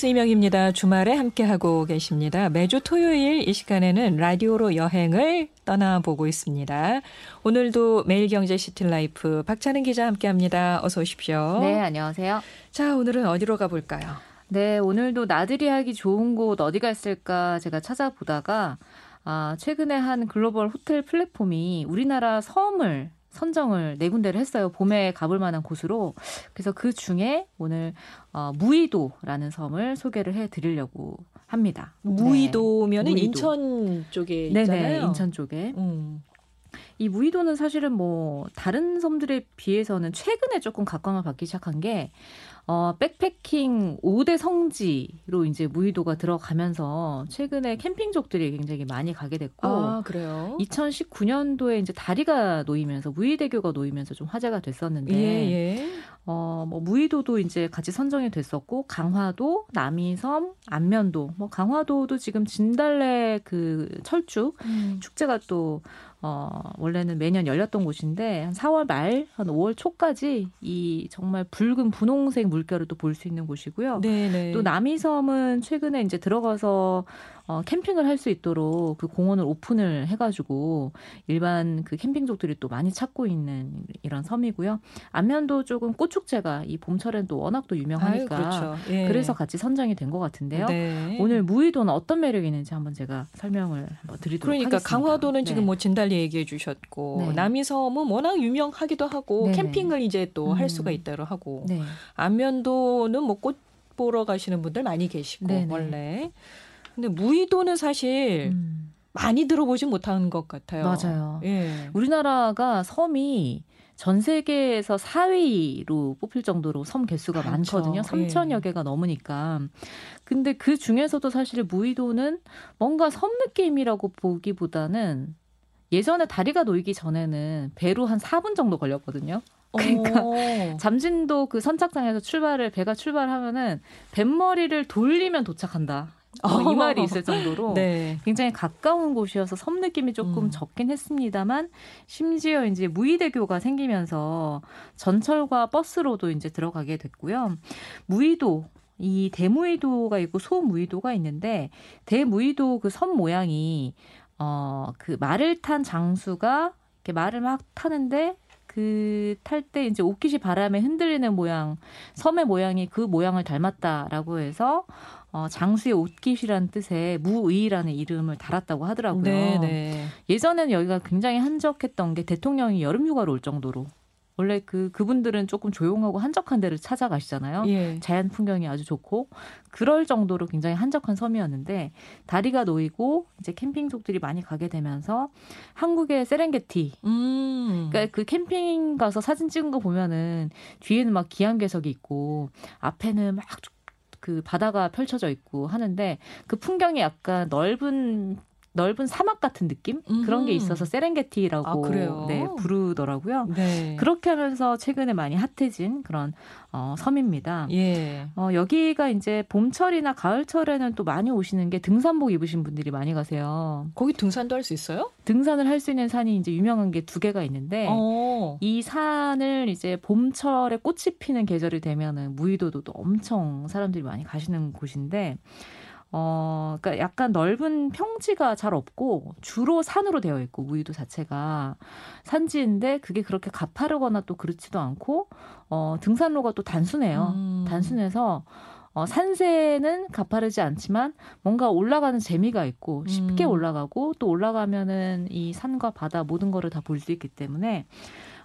뉴스 이명입니다. 주말에 함께하고 계십니다. 매주 토요일 이 시간에는 라디오로 여행을 떠나보고 있습니다. 오늘도 매일경제 시티라이프 박찬은 기자 함께합니다. 어서 오십시오. 네, 안녕하세요. 자, 오늘은 어디로 가볼까요? 네, 오늘도 나들이 하기 좋은 곳 어디가 있을까 제가 찾아보다가 아, 최근에 한 글로벌 호텔 플랫폼이 우리나라 섬을 선정을 네 군데를 했어요. 봄에 가볼 만한 곳으로. 그래서 그 중에 오늘 어, 무의도라는 섬을 소개를 해 드리려고 합니다. 무의도면은 네. 인천 쪽에 있잖아요. 네네, 인천 쪽에. 음. 이 무의도는 사실은 뭐 다른 섬들에 비해서는 최근에 조금 각광을 받기 시작한 게 어, 백패킹 5대 성지로 이제 무의도가 들어가면서 최근에 캠핑족들이 굉장히 많이 가게 됐고 아, 그래요? 2019년도에 이제 다리가 놓이면서 무의대교가 놓이면서 좀 화제가 됐었는데 예, 예. 어, 뭐 무의도도 이제 같이 선정이 됐었고 강화도, 남이섬, 안면도, 뭐 강화도도 지금 진달래 그 철쭉 음. 축제가 또 어, 원래는 매년 열렸던 곳인데 한 4월 말, 한 5월 초까지 이 정말 붉은 분홍색 물결을 또 볼 수 있는 곳이고요. 네네. 또 남이섬은 최근에 이제 들어가서 어, 캠핑을 할 수 있도록 그 공원을 오픈을 해가지고 일반 그 캠핑족들이 또 많이 찾고 있는 이런 섬이고요. 안면도 조금 꽃축제가 이 봄철엔 또 워낙 또 유명하니까 아유, 그렇죠. 예. 그래서 같이 선정이 된 것 같은데요. 네. 오늘 무의도는 어떤 매력이 있는지 한번 제가 설명을 한번 드리도록 그러니까 하겠습니다. 강화도는 네. 지금 뭐 진달 래 얘기해 주셨고 네. 남이섬은 워낙 유명하기도 하고 네. 캠핑을 이제 또할 음. 수가 있다고 하고 네. 안면도는 뭐 꽃 보러 가시는 분들 많이 계시고 네네. 원래 근데 무의도는 사실 음. 많이 들어보지 못한 것 같아요. 맞아요. 예. 우리나라가 섬이 전 세계에서 4위로 뽑힐 정도로 섬 개수가 많죠. 많거든요. 3천여 예. 개가 넘으니까. 근데 그 중에서도 사실 무의도는 뭔가 섬 느낌이라고 보기보다는 예전에 다리가 놓이기 전에는 배로 한 4분 정도 걸렸거든요. 그러니까 오. 잠진도 그 선착장에서 출발을 배가 출발하면은 뱃머리를 돌리면 도착한다. 뭐이 말이 있을 정도로 네. 굉장히 가까운 곳이어서 섬 느낌이 조금 음. 적긴 했습니다만 심지어 이제 무의대교가 생기면서 전철과 버스로도 이제 들어가게 됐고요. 무의도 이 대무의도가 있고 소무의도가 있는데 대무의도 그 섬 모양이 어 그 말을 탄 장수가 이렇게 말을 막 타는데 그 탈 때 이제 옷깃이 바람에 흔들리는 모양 섬의 모양이 그 모양을 닮았다라고 해서 어, 장수의 옷깃이라는 뜻의 무의라는 이름을 달았다고 하더라고요. 네네. 네. 예전에는 여기가 굉장히 한적했던 게 대통령이 여름휴가로 올 정도로 원래 그 그분들은 조금 조용하고 한적한 데를 찾아가시잖아요. 예. 자연 풍경이 아주 좋고 그럴 정도로 굉장히 한적한 섬이었는데 다리가 놓이고 이제 캠핑족들이 많이 가게 되면서 한국의 세렝게티, 음. 그러니까 그 캠핑 가서 사진 찍은 거 보면은 뒤에는 막 기암괴석이 있고 앞에는 막그 바다가 펼쳐져 있고 하는데 그 풍경이 약간 넓은 넓은 사막 같은 느낌 음. 그런 게 있어서 세렝게티라고 아, 네, 부르더라고요. 네. 그렇게 하면서 최근에 많이 핫해진 그런 어, 섬입니다. 예. 어, 여기가 이제 봄철이나 가을철에는 또 많이 오시는 게 등산복 입으신 분들이 많이 가세요. 거기 등산도 할 수 있어요? 등산을 할 수 있는 산이 이제 유명한 게 두 개가 있는데 어. 이 산을 이제 봄철에 꽃이 피는 계절이 되면은 무의도도 엄청 사람들이 많이 가시는 곳인데 어, 그러니까 약간 넓은 평지가 잘 없고 주로 산으로 되어 있고 무의도 자체가 산지인데 그게 그렇게 가파르거나 또 그렇지도 않고 어, 등산로가 또 단순해요. 음. 단순해서 어, 산세는 가파르지 않지만 뭔가 올라가는 재미가 있고 쉽게 음. 올라가고 또 올라가면은 이 산과 바다 모든 거를 다 볼 수 있기 때문에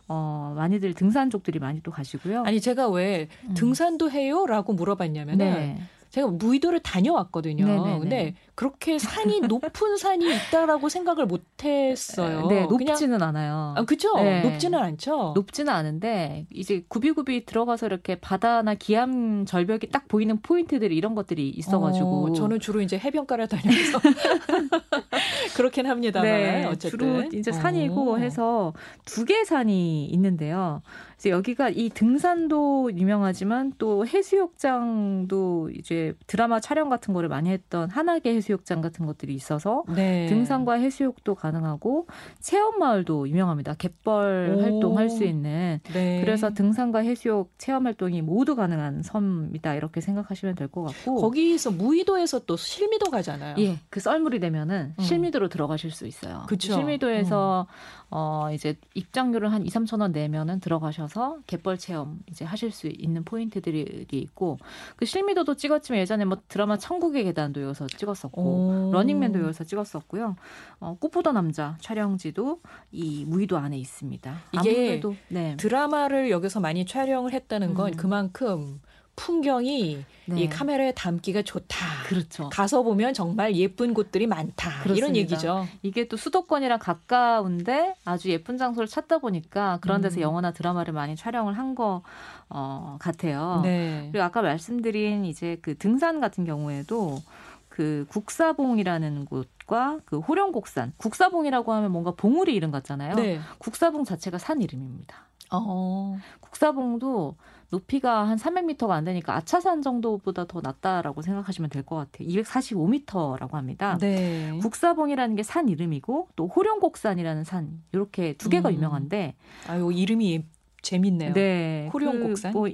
어, 많이들 등산족들이 많이 또 가시고요. 아니, 제가 왜 음. 등산도 해요? 라고 물어봤냐면은 네. 제가 무의도를 다녀왔거든요. 네네네. 근데 그렇게 산이 높은 산이 있다라고 생각을 못 했어요. 네, 높지는 그냥, 않아요. 아, 그죠? 네. 높지는 않죠. 높지는 않은데 이제 구비구비 들어가서 이렇게 바다나 기암 절벽이 딱 보이는 포인트들이 이런 것들이 있어 가지고 어, 저는 주로 이제 해변가를 다니면서 그렇긴 합니다만 네, 어쨌든 주로 이제 산이고 어. 해서 두 개 산이 있는데요. 그래서 여기가 이 등산도 유명하지만 또 해수욕장도 이제 이제 드라마 촬영 같은 거를 많이 했던 한하계 해수욕장 같은 것들이 있어서 네. 등산과 해수욕도 가능하고 체험 마을도 유명합니다. 갯벌 오. 활동할 수 있는 네. 그래서 등산과 해수욕 체험 활동이 모두 가능한 섬이다 이렇게 생각하시면 될 것 같고 거기서 무의도에서 또 실미도 가잖아요. 예, 그 썰물이 되면은 음. 실미도로 들어가실 수 있어요. 그쵸. 실미도에서 음. 어 이제 입장료를 한 2, 3천 원 내면은 들어가셔 서 갯벌 체험 이제 하실 수 있는 포인트들이 있고 그 실미도도 찍었지만 예전에 뭐 드라마 천국의 계단도 여기서 찍었었고 오. 러닝맨도 여기서 찍었었고요. 어, 꽃보다 남자 촬영지도 이 무의도 안에 있습니다. 이게 아무래도, 네. 드라마를 여기서 많이 촬영을 했다는 건 음. 그만큼 풍경이 네. 이 카메라에 담기가 좋다. 그렇죠. 가서 보면 정말 예쁜 곳들이 많다. 그렇습니다. 이런 얘기죠. 이게 또 수도권이랑 가까운데 아주 예쁜 장소를 찾다 보니까 그런 데서 음. 영화나 드라마를 많이 촬영을 한거 어, 같아요. 네. 그리고 아까 말씀드린 이제 그 등산 같은 경우에도 그 국사봉이라는 곳과 그 호령곡산 국사봉이라고 하면 뭔가 봉우리 이름 같잖아요. 네. 국사봉 자체가 산 이름입니다. 어. 국사봉도 높이가 한 300m가 안 되니까 아차산 정도보다 더 낮다라고 생각하시면 될 것 같아요. 245m라고 합니다. 네. 국사봉이라는 게 산 이름이고 또 호령곡산이라는 산 이렇게 두 개가 음. 유명한데 아유 이름이 재밌네요. 네. 호령곡산. 그 뭐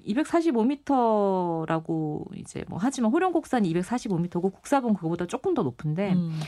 245m라고 이제 뭐 하지만 호령곡산이 245m고 국사봉 그거보다 조금 더 높은데 음.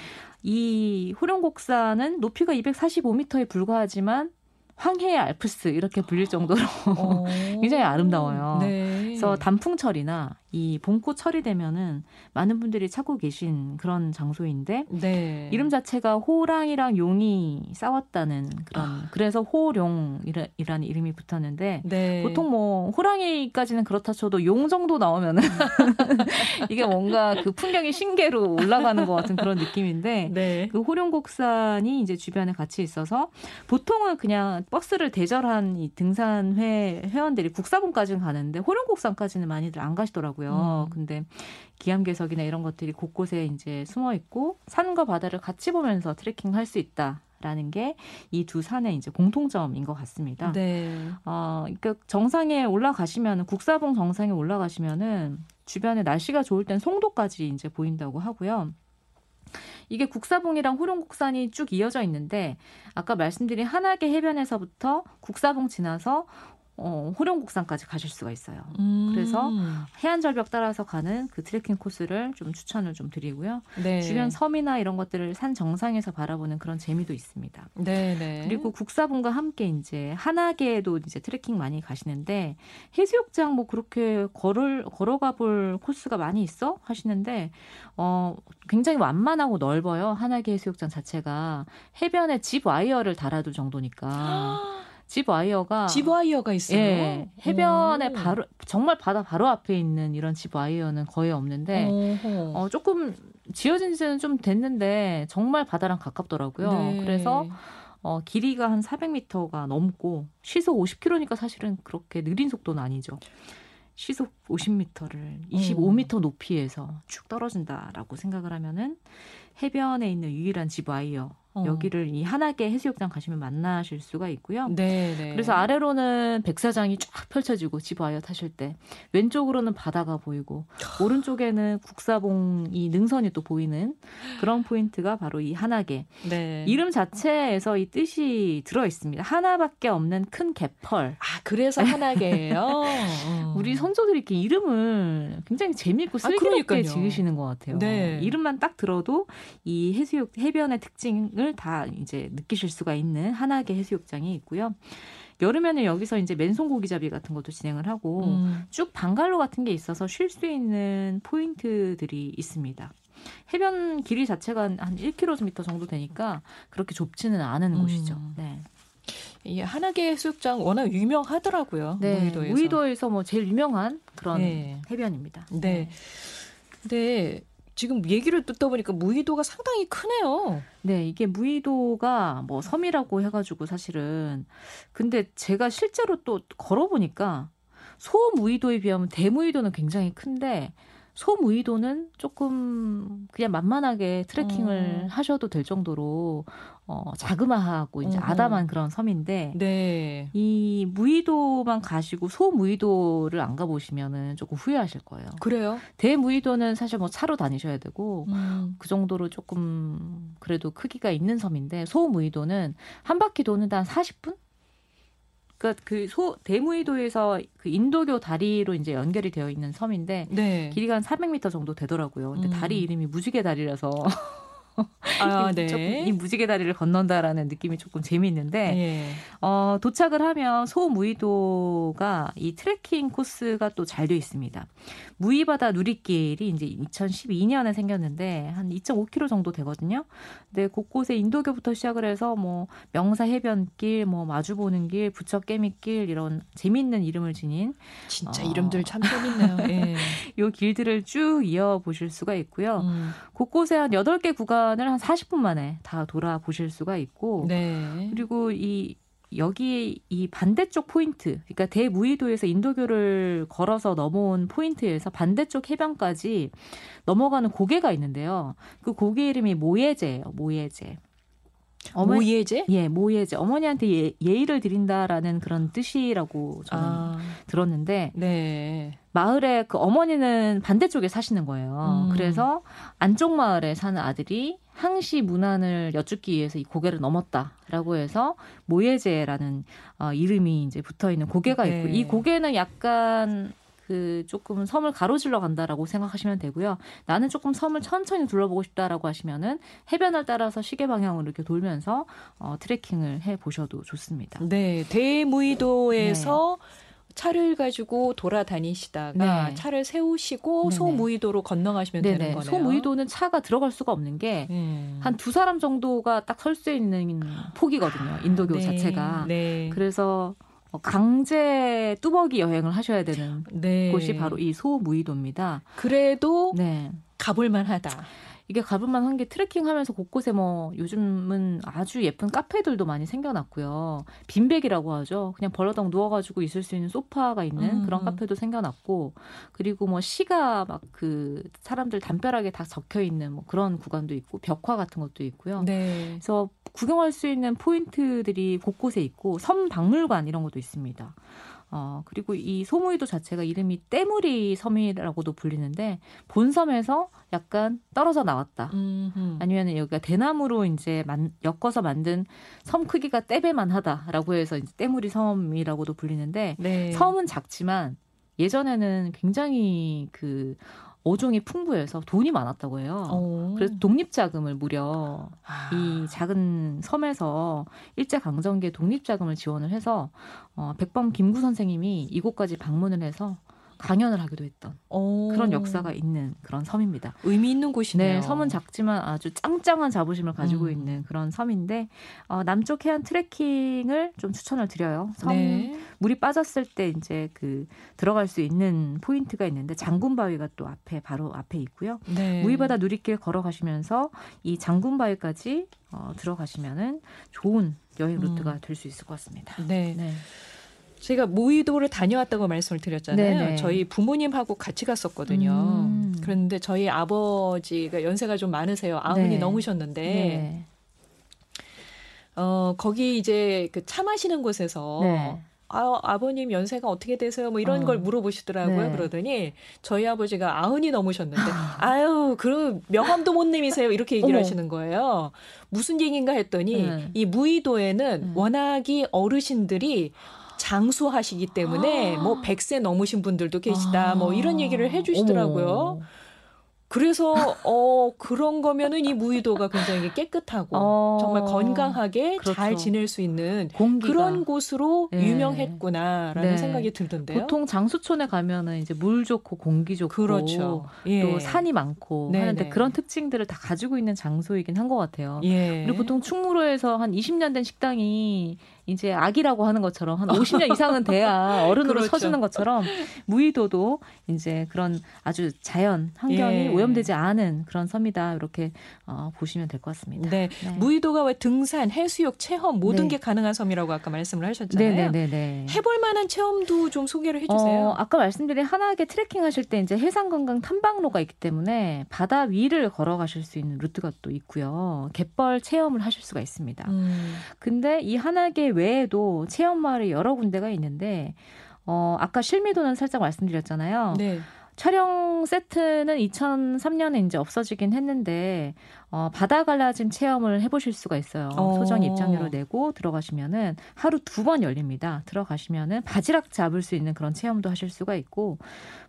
이 호령곡산은 높이가 245m에 불과하지만 황해의 알프스 이렇게 불릴 정도로 어. 굉장히 아름다워요. 네. 그래서 단풍철이나 이 봄꽃 철이 되면은 많은 분들이 찾고 계신 그런 장소인데 네. 이름 자체가 호랑이랑 용이 싸웠다는 그런 아. 그래서 호룡이라는 이름이 붙었는데 네. 보통 뭐 호랑이까지는 그렇다 쳐도 용 정도 나오면은 이게 뭔가 그 풍경이 신계로 올라가는 것 같은 그런 느낌인데 네. 그 호룡곡산이 이제 주변에 같이 있어서 보통은 그냥 버스를 대절한 이 등산회 회원들이 국사봉까지는 가는데 호룡곡산 까지는 많이들 안 가시더라고요. 음. 근데 기암괴석이나 이런 것들이 곳곳에 이제 숨어 있고 산과 바다를 같이 보면서 트레킹 할 수 있다. 라는 게 이 두 산의 이제 공통점인 것 같습니다. 네. 어, 그러니까 정상에 올라가시면 국사봉 정상에 올라가시면은 주변에 날씨가 좋을 땐 송도까지 이제 보인다고 하고요. 이게 국사봉이랑 호룡국산이 쭉 이어져 있는데 아까 말씀드린 한하계 해변에서부터 국사봉 지나서 어, 호령곡산까지 가실 수가 있어요. 음. 그래서 해안절벽 따라서 가는 그 트레킹 코스를 좀 추천을 좀 드리고요. 네. 주변 섬이나 이런 것들을 산 정상에서 바라보는 그런 재미도 있습니다. 네, 네. 그리고 국사분과 함께 이제 한하계에도 이제 트레킹 많이 가시는데 해수욕장 뭐 그렇게 걸을 걸어가 볼 코스가 많이 있어 하시는데 어 굉장히 완만하고 넓어요. 하나개 해수욕장 자체가 해변에 zip wire를 달아둘 정도니까. zip wire가 zip wire가 있어요. 예, 해변에 오. 바로 정말 바다 바로 앞에 있는 이런 zip wire는 거의 없는데 어, 조금 지어진 지는 좀 됐는데 정말 바다랑 가깝더라고요. 네. 그래서 어, 길이가 한 400m가 넘고 시속 50km니까 사실은 그렇게 느린 속도는 아니죠. 시속 50m를 25m 음. 높이에서 쭉 떨어진다라고 생각을 하면은 해변에 있는 유일한 집 와이어 어. 여기를 이 한하계 해수욕장 가시면 만나실 수가 있고요. 네, 네. 그래서 아래로는 백사장이 쫙 펼쳐지고 집와이어 타실 때 왼쪽으로는 바다가 보이고 오른쪽에는 국사봉 이 능선이 또 보이는 그런 포인트가 바로 이 한하계. 네. 이름 자체에서 이 뜻이 들어 있습니다. 하나밖에 없는 큰 개펄. 아 그래서 한하계예요. 우리 선조들이 이렇게 이름을 굉장히 재미있고 아, 슬기롭게 아, 지으시는 것 같아요. 네. 이름만 딱 들어도 이 해수욕 해변의 특징을 기분을 다 이제 느끼실 수가 있는 한하계 해수욕장이 있고요. 여름에는 여기서 이제 맨손 고기잡이 같은 것도 진행을 하고 음. 쭉 방갈로 같은 게 있어서 쉴 수 있는 포인트들이 있습니다. 해변 길이 자체가 한 1km 정도 되니까 그렇게 좁지는 않은 음. 곳이죠. 네. 이 한하계 해수욕장 워낙 유명하더라고요. 네, 무의도에서. 무의도에서 뭐 제일 유명한 그런 네. 해변입니다. 네. 네. 근데 지금 얘기를 듣다 보니까 무의도가 상당히 크네요. 네, 이게 무의도가 뭐 섬이라고 해가지고 사실은 근데 제가 실제로 또 걸어보니까 소무의도에 비하면 대무의도는 굉장히 큰데 소무의도는 조금 그냥 만만하게 트레킹을 어. 하셔도 될 정도로 어, 자그마하고 이제 어 아담한 그런 섬인데 네. 이 무의도만 가시고 소무의도를 안 가보시면은 조금 후회하실 거예요. 그래요? 대무의도는 사실 뭐 차로 다니셔야 되고 음. 그 정도로 조금 그래도 크기가 있는 섬인데 소무의도는 한 바퀴 도는데 한 40분? 그러니까 그 소 대무이도에서 그 인도교 다리로 이제 연결이 되어 있는 섬인데 네. 길이가 한 400m 정도 되더라고요. 근데 음. 다리 이름이 무지개 다리라서 아, 네. 이 무지개 다리를 건넌다라는 느낌이 조금 재미있는데 예. 어, 도착을 하면 소무이도가 이 트레킹 코스가 또잘돼 있습니다. 무이바다 누리길이 이제 2012년에 생겼는데 한 2.5km 정도 되거든요. 근데 곳곳에 인도교부터 시작을 해서 뭐 명사 해변길, 뭐 마주 보는 길, 부처 깨미길 이런 재미있는 이름을 지닌 진짜 어. 이름들 참 재밌네요. 예. 요 길들을 쭉 이어 보실 수가 있고요. 음. 곳곳에 한 8개 구간을 한 40분 만에 다 돌아보실 수가 있고 네. 그리고 이 여기 이 반대쪽 포인트, 그러니까 대무이도에서 인도교를 걸어서 넘어온 포인트에서 반대쪽 해변까지 넘어가는 고개가 있는데요. 그 고개 이름이 모예제예요. 모예제. 어머, 모예제? 예, 모예제. 어머니한테 예, 예의를 드린다라는 그런 뜻이라고 저는 아, 들었는데 네. 마을에 그 어머니는 반대쪽에 사시는 거예요. 음. 그래서 안쪽 마을에 사는 아들이 항시 문안을 여쭙기 위해서 이 고개를 넘었다라고 해서 모예제라는 어, 이름이 이제 붙어 있는 고개가 있고 네. 이 고개는 약간 그 조금 섬을 가로질러 간다라고 생각하시면 되고요. 나는 조금 섬을 천천히 둘러보고 싶다라고 하시면은 해변을 따라서 시계 방향으로 이렇게 돌면서 어, 트레킹을 해 보셔도 좋습니다. 네, 대무이도에서 네. 차를 가지고 돌아다니시다가 네. 차를 세우시고 네네. 소무이도로 건너가시면 네네. 되는 거네요. 소무이도는 차가 들어갈 수가 없는 게 한두 음. 사람 정도가 딱 설 수 있는 폭이거든요. 인도교 네. 자체가. 네. 그래서 강제 뚜벅이 여행을 하셔야 되는 네. 곳이 바로 이 소무이도입니다. 그래도 네. 가볼 만 하다. 이게 가볼만 한게 트레킹 하면서 곳곳에 뭐 요즘은 아주 예쁜 카페들도 많이 생겨났고요. 빈백이라고 하죠. 그냥 벌러덩 누워가지고 있을 수 있는 소파가 있는 음. 그런 카페도 생겨났고 그리고 뭐 시가 막 그 사람들 담벼락에 다 적혀 있는 뭐 그런 구간도 있고 벽화 같은 것도 있고요. 네. 그래서 구경할 수 있는 포인트들이 곳곳에 있고 섬 박물관 이런 것도 있습니다. 어, 그리고 이 소무이도 자체가 이름이 때무리 섬이라고도 불리는데 본섬에서 약간 떨어져 나왔다. 아니면 여기가 대나무로 이제 만, 엮어서 만든 섬 크기가 떼배만 하다라고 해서 이제 때무리 섬이라고도 불리는데 네. 섬은 작지만 예전에는 굉장히 그 어종이 풍부해서 돈이 많았다고 해요. 오. 그래서 독립자금을 무려 아. 이 작은 섬에서 일제 강점기에 독립자금을 지원을 해서 어, 백범 김구 선생님이 이곳까지 방문을 해서 강연을 하기도 했던 오. 그런 역사가 있는 그런 섬입니다. 의미 있는 곳이네요. 네, 섬은 작지만 아주 짱짱한 자부심을 가지고 음. 있는 그런 섬인데 어, 남쪽 해안 트레킹을 좀 추천을 드려요. 섬 네. 물이 빠졌을 때 이제 그 들어갈 수 있는 포인트가 있는데 장군바위가 또 앞에 바로 앞에 있고요. 네. 무이바다 누리길 걸어가시면서 이 장군바위까지 어, 들어가시면은 좋은 여행 루트가 음. 될수 있을 것 같습니다. 네. 네. 제가 무의도를 다녀왔다고 말씀을 드렸잖아요. 네네. 저희 부모님하고 같이 갔었거든요. 음. 그런데 저희 아버지가 연세가 좀 많으세요. 아흔이 네. 넘으셨는데 네. 어 거기 이제 그 차 마시는 곳에서 네. 아, 아버님 연세가 어떻게 되세요? 뭐 이런 어. 걸 물어보시더라고요. 네. 그러더니 저희 아버지가 아흔이 넘으셨는데 아유, 그럼 명함도 못 내미세요. 이렇게 얘기를 어머. 하시는 거예요. 무슨 얘기인가 했더니 네. 이 무의도에는 네. 워낙이 어르신들이 장수하시기 때문에 아. 뭐 100세 넘으신 분들도 계시다. 아. 뭐 이런 얘기를 해 주시더라고요. 어머. 그래서 어 그런 거면은 이 무의도가 굉장히 깨끗하고 어, 정말 건강하게 그렇죠. 잘 지낼 수 있는 공기가. 그런 곳으로 네. 유명했구나라는 네. 생각이 들던데요. 보통 장수촌에 가면은 이제 물 좋고 공기 좋고 그렇죠. 예. 또 산이 많고 네네. 하는데 그런 특징들을 다 가지고 있는 장소이긴 한 것 같아요. 예. 그리고 보통 충무로에서 한 20년 된 식당이 이제 아기라고 하는 것처럼 한 50년 이상은 돼야 어른으로 그렇죠. 서주는 것처럼 무의도도 이제 그런 아주 자연 환경이 예. 오염되지 않은 그런 섬이다 이렇게 어, 보시면 될 것 같습니다. 네. 네. 무의도가 왜 등산, 해수욕, 체험 모든 네. 게 가능한 섬이라고 아까 말씀을 하셨잖아요. 네네네. 해볼 만한 체험도 좀 소개를 해주세요. 어, 아까 말씀드린 하나하게 트레킹 하실 때 이제 해상관광 탐방로가 있기 때문에 바다 위를 걸어가실 수 있는 루트가 또 있고요. 갯벌 체험을 하실 수가 있습니다. 음. 근데 이 하나계 외에도 체험 마을이 여러 군데가 있는데 어, 아까 실미도는 살짝 말씀드렸잖아요. 네. 촬영 세트는 2003년에 이제 없어지긴 했는데 어, 바다 갈라짐 체험을 해보실 수가 있어요. 어. 소정 입장료를 내고 들어가시면은 하루 두 번 열립니다. 들어가시면은 바지락 잡을 수 있는 그런 체험도 하실 수가 있고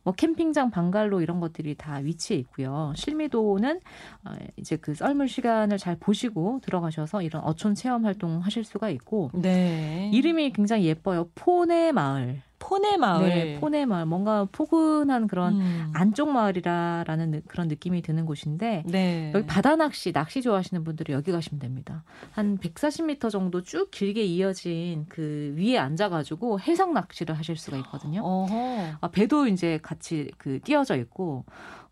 뭐 캠핑장, 방갈로 이런 것들이 다 위치해 있고요. 실미도는 어, 이제 그 썰물 시간을 잘 보시고 들어가셔서 이런 어촌 체험 활동 하실 수가 있고 네. 이름이 굉장히 예뻐요. 포네 마을. 포네 마을. 네, 포네 마을. 뭔가 포근한 그런 음. 안쪽 마을이라라는 그런 느낌이 드는 곳인데 네. 여기 바다 낚시, 낚시 좋아하시는 분들이 여기 가시면 됩니다. 한 140m 정도 쭉 길게 이어진 그 위에 앉아가지고 해상 낚시를 하실 수가 있거든요. 아, 배도 이제 같이 그 띄어져 있고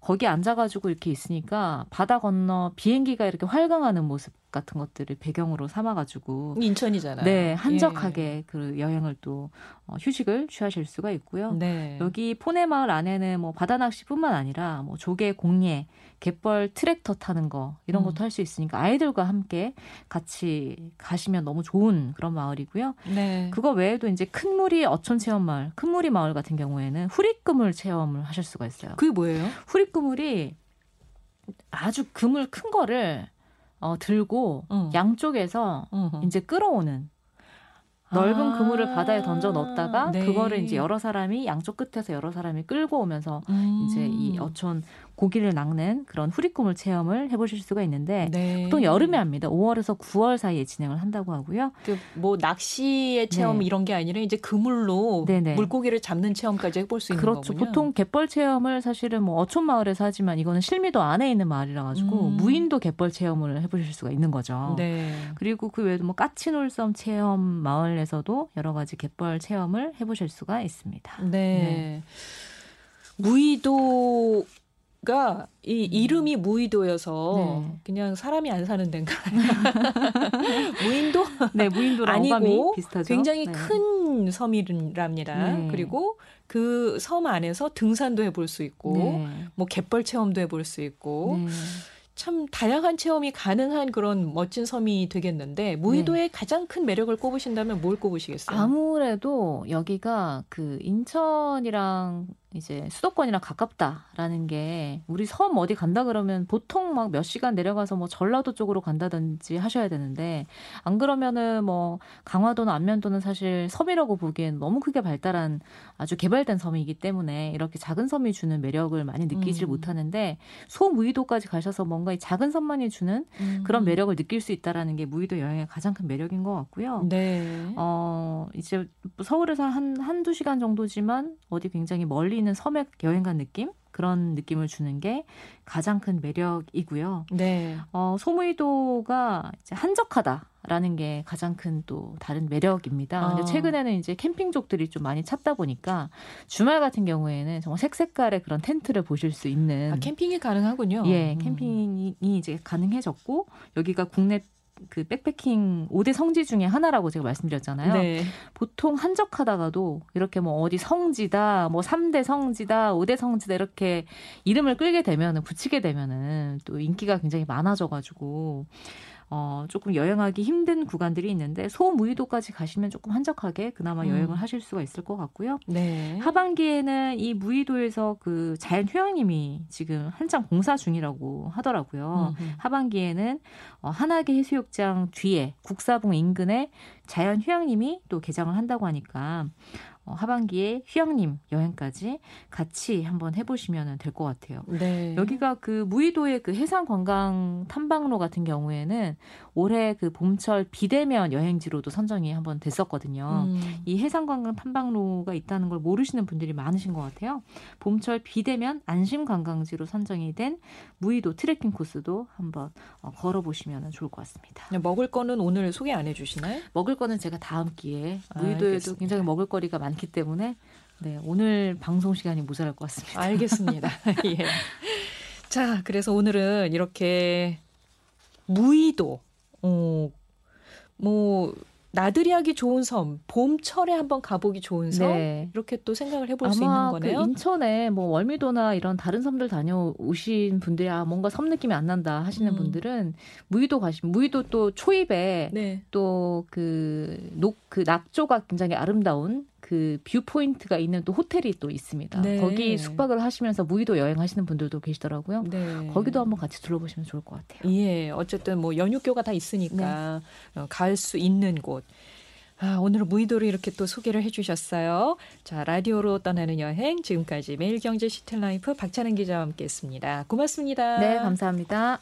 거기 앉아가지고 이렇게 있으니까 바다 건너 비행기가 이렇게 활강하는 모습 같은 것들을 배경으로 삼아가지고 인천이잖아요. 네, 한적하게 예. 그 여행을 또 어, 휴식을 취하실 수가 있고요. 네. 여기 포네 마을 안에는 뭐 바다 낚시뿐만 아니라 뭐 조개 공예, 갯벌 트랙터 타는 거 이런 음. 것도 할수 있으니까 아이들과 함께 같이 가시면 너무 좋은 그런 마을이고요. 네. 그거 외에도 이제 큰 무리 어촌 체험 마을, 큰 무리 마을 같은 경우에는 후리그물 체험을 하실 수가 있어요. 그게 뭐예요? 후리 그물이 아주 그물 큰 거를 어, 들고 응. 양쪽에서 응. 이제 끌어오는 넓은 아~ 그물을 바다에 던져 넣었다가 네. 그거를 이제 여러 사람이 양쪽 끝에서 여러 사람이 끌고 오면서 음. 이제 이 어촌 고기를 낚는 그런 후리꿈을 체험을 해보실 수가 있는데 네. 보통 여름에 합니다. 5월에서 9월 사이에 진행을 한다고 하고요. 그 뭐 낚시의 체험 네. 이런 게 아니라 이제 그물로 네네. 물고기를 잡는 체험까지 해볼 수 있는 그렇죠. 거군요. 보통 갯벌 체험을 사실은 뭐 어촌 마을에서 하지만 이거는 실미도 안에 있는 마을이라 가지고 음. 무인도 갯벌 체험을 해보실 수가 있는 거죠. 네. 그리고 그 외에도 뭐 까치놀섬 체험 마을 에서도 여러 가지 갯벌 체험을 해보실 수가 있습니다. 네. 네. 무의도 가 이, 음. 이름이 무의도여서 네. 그냥 사람이 안 사는 데인가요? 무인도? 네, 무인도랑 아니고 비슷하죠. 굉장히 네. 큰 섬이랍니다. 네. 그리고 그 섬 안에서 등산도 해볼 수 있고, 네. 뭐 갯벌 체험도 해볼 수 있고, 네. 참 다양한 체험이 가능한 그런 멋진 섬이 되겠는데 무의도의 네. 가장 큰 매력을 꼽으신다면 뭘 꼽으시겠어요? 아무래도 여기가 그 인천이랑 이제 수도권이랑 가깝다라는 게 우리 섬 어디 간다 그러면 보통 막 몇 시간 내려가서 뭐 전라도 쪽으로 간다든지 하셔야 되는데 안 그러면은 뭐 강화도나 안면도는 사실 섬이라고 보기엔 너무 크게 발달한 아주 개발된 섬이기 때문에 이렇게 작은 섬이 주는 매력을 많이 느끼질 음. 못하는데 소무의도까지 가셔서 뭔가 이 작은 섬만이 주는 음. 그런 매력을 느낄 수 있다라는 게 무의도 여행의 가장 큰 매력인 것 같고요. 네. 어 이제 서울에서 한 한두 시간 정도지만 어디 굉장히 멀리 있는 섬에 여행 간 느낌? 그런 느낌을 주는 게 가장 큰 매력이고요. 네. 어, 소무이도가 이제 한적하다라는 게 가장 큰 또 다른 매력입니다. 어. 근데 최근에는 이제 캠핑족들이 좀 많이 찾다 보니까 주말 같은 경우에는 정말 색색깔의 그런 텐트를 보실 수 있는 아, 캠핑이 가능하군요. 예, 음. 캠핑이 이제 가능해졌고 여기가 국내 그 백패킹 5대 성지 중에 하나라고 제가 말씀드렸잖아요. 네. 보통 한적하다가도 이렇게 뭐 어디 성지다, 뭐 3대 성지다, 5대 성지다 이렇게 이름을 끌게 되면은 붙이게 되면은 또 인기가 굉장히 많아져 가지고 어, 조금 여행하기 힘든 구간들이 있는데 소무의도까지 가시면 조금 한적하게 그나마 여행을 음. 하실 수가 있을 것 같고요. 네. 하반기에는 이 무의도에서 그 자연 휴양림이 지금 한창 공사 중이라고 하더라고요. 음흠. 하반기에는 어, 한하계 해수욕장 뒤에 국사봉 인근에 자연 휴양림이 또 개장을 한다고 하니까 어, 하반기에 휴양림 여행까지 같이 한번 해보시면 될 것 같아요. 네. 여기가 그 무의도의 그 해상 관광 탐방로 같은 경우에는 올해 그 봄철 비대면 여행지로도 선정이 한번 됐었거든요. 음. 이 해상 관광 탐방로가 있다는 걸 모르시는 분들이 많으신 것 같아요. 봄철 비대면 안심 관광지로 선정이 된 무의도 트레킹 코스도 한번 어, 걸어보시면 좋을 것 같습니다. 네, 먹을 거는 오늘 소개 안 해주시나요? 먹을 거는 제가 다음 기회에 무의도에도 아, 굉장히 먹을 거리가 많. 많기 때문에 네, 오늘 방송 시간이 모자랄 것 같습니다. 알겠습니다. 예. 자, 그래서 오늘은 이렇게 무의도, 어, 뭐, 나들이 하기 좋은 섬, 봄철에 한번 가보기 좋은 섬 네. 이렇게 또 생각을 해볼 수 있는 그 거네요. 그 인천에 뭐 월미도나 이런 다른 섬들 다녀오신 분들이 아 뭔가 섬 느낌이 안 난다 하시는 음. 분들은 무의도 가시면 무의도 또 초입에 네. 또그 녹 그 낙조가 굉장히 아름다운 그 viewpoint가 있는 또 호텔이 또 있습니다. 네. 거기 숙박을 하시면서 무의도 여행하시는 분들도 계시더라고요. 네. 거기도 한번 같이 둘러보시면 좋을 것 같아요. 예, 어쨌든 뭐 연육교가 다 있으니까 네. 어, 갈수 있는 곳. 아, 오늘 무의도를 이렇게 또 소개를 해주셨어요. 자, 라디오로 떠나는 여행 지금까지 매일경제 City Life 박찬은 기자와 함께했습니다. 고맙습니다. 네, 감사합니다.